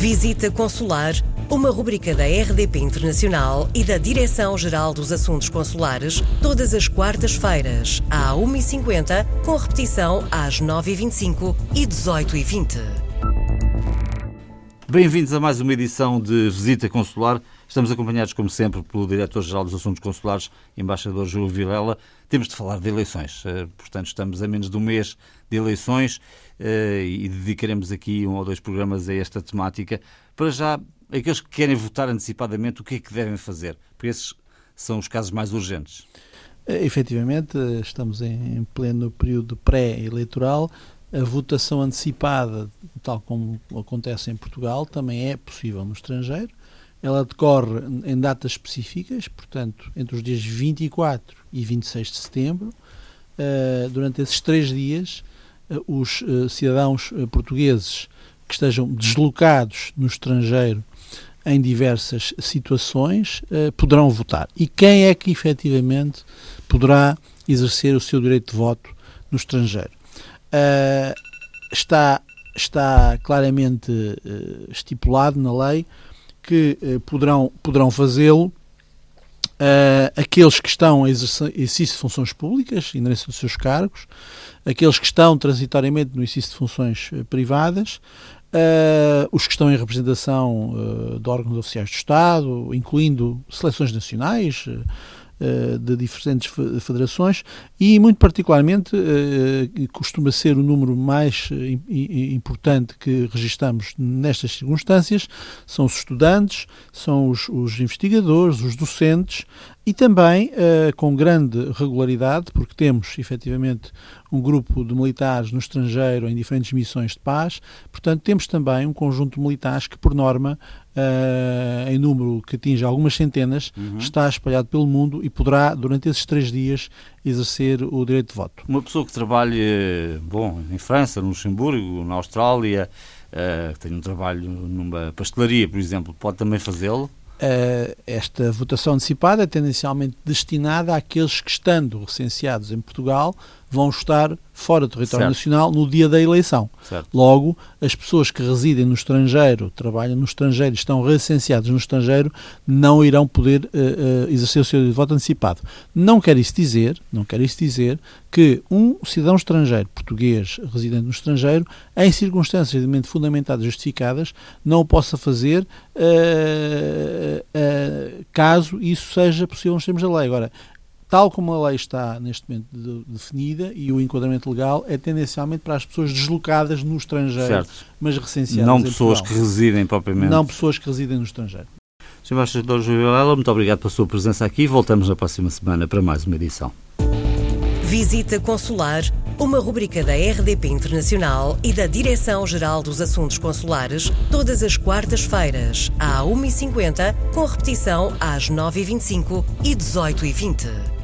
Visita Consular, uma rubrica da RDP Internacional e da Direção-Geral dos Assuntos Consulares, todas as quartas-feiras, à 1h50, com repetição às 9h25 e 18h20. Bem-vindos a mais uma edição de Visita Consular. Estamos acompanhados, como sempre, pelo Diretor-Geral dos Assuntos Consulares, Embaixador Júlio Vilela. Temos de falar de eleições, eh, portanto, estamos a menos de um mês de eleições eh, e dedicaremos aqui um ou dois programas a esta temática. Para já, aqueles que querem votar antecipadamente, o que é que devem fazer? Porque esses são os casos mais urgentes. Eh, efetivamente, estamos em pleno período pré-eleitoral. A votação antecipada, tal como acontece em Portugal, também é possível no estrangeiro. Ela decorre em datas específicas, portanto, entre os dias 24 e 26 de setembro. Uh, durante esses três dias, uh, os uh, cidadãos portugueses que estejam deslocados no estrangeiro em diversas situações poderão votar. E quem é que efetivamente poderá exercer o seu direito de voto no estrangeiro? está, está claramente estipulado na lei que eh, poderão, poderão fazê-lo. Uh, aqueles que estão a exercício de funções públicas, inerência dos seus cargos, aqueles que estão transitoriamente no exercício de funções uh, privadas, uh, os que estão em representação de órgãos oficiais do Estado, incluindo seleções nacionais, eh, de diferentes federações e, muito particularmente, eh, costuma ser o número mais eh, importante que registamos nestas circunstâncias, são os estudantes, são os, os investigadores, os docentes e também com grande regularidade, porque temos efetivamente um grupo de militares no estrangeiro em diferentes missões de paz, portanto, temos também um conjunto de militares que, por norma, uh, em número que atinge algumas centenas, uhum. está espalhado pelo mundo e poderá, durante esses três dias, exercer o direito de voto. Uma pessoa que trabalhe, bom, em França, no Luxemburgo, na Austrália, uh, que tenha um trabalho numa pastelaria, por exemplo, pode também fazê-lo? Uh, esta votação antecipada é tendencialmente destinada àqueles que, estando recenseados em Portugal, vão estar fora do território certo. nacional no dia da eleição. Certo. Logo, as pessoas que residem no estrangeiro, trabalham no estrangeiro, estão recenseadas no estrangeiro, não irão poder uh, uh, exercer o seu direito de voto antecipado. Não quer isso dizer, não quer isso dizer que um cidadão estrangeiro, português, residente no estrangeiro, em circunstâncias devidamente fundamentadas e justificadas, não o possa fazer uh, caso isso seja possível nos termos da lei. Agora, tal como a lei está neste momento de, definida e o enquadramento legal é tendencialmente para as pessoas deslocadas no estrangeiro, certo. mas recenseadas Não pessoas que residem propriamente. Não pessoas que residem no estrangeiro. Sr. Embaixador Júlio Vilela, muito obrigado pela sua presença aqui. Voltamos na próxima semana para mais uma edição. Visita Consular, uma rubrica da RDP Internacional e da Direção-Geral dos Assuntos Consulares, todas as quartas-feiras, à 1h50, com repetição às 9h25 e 18h20.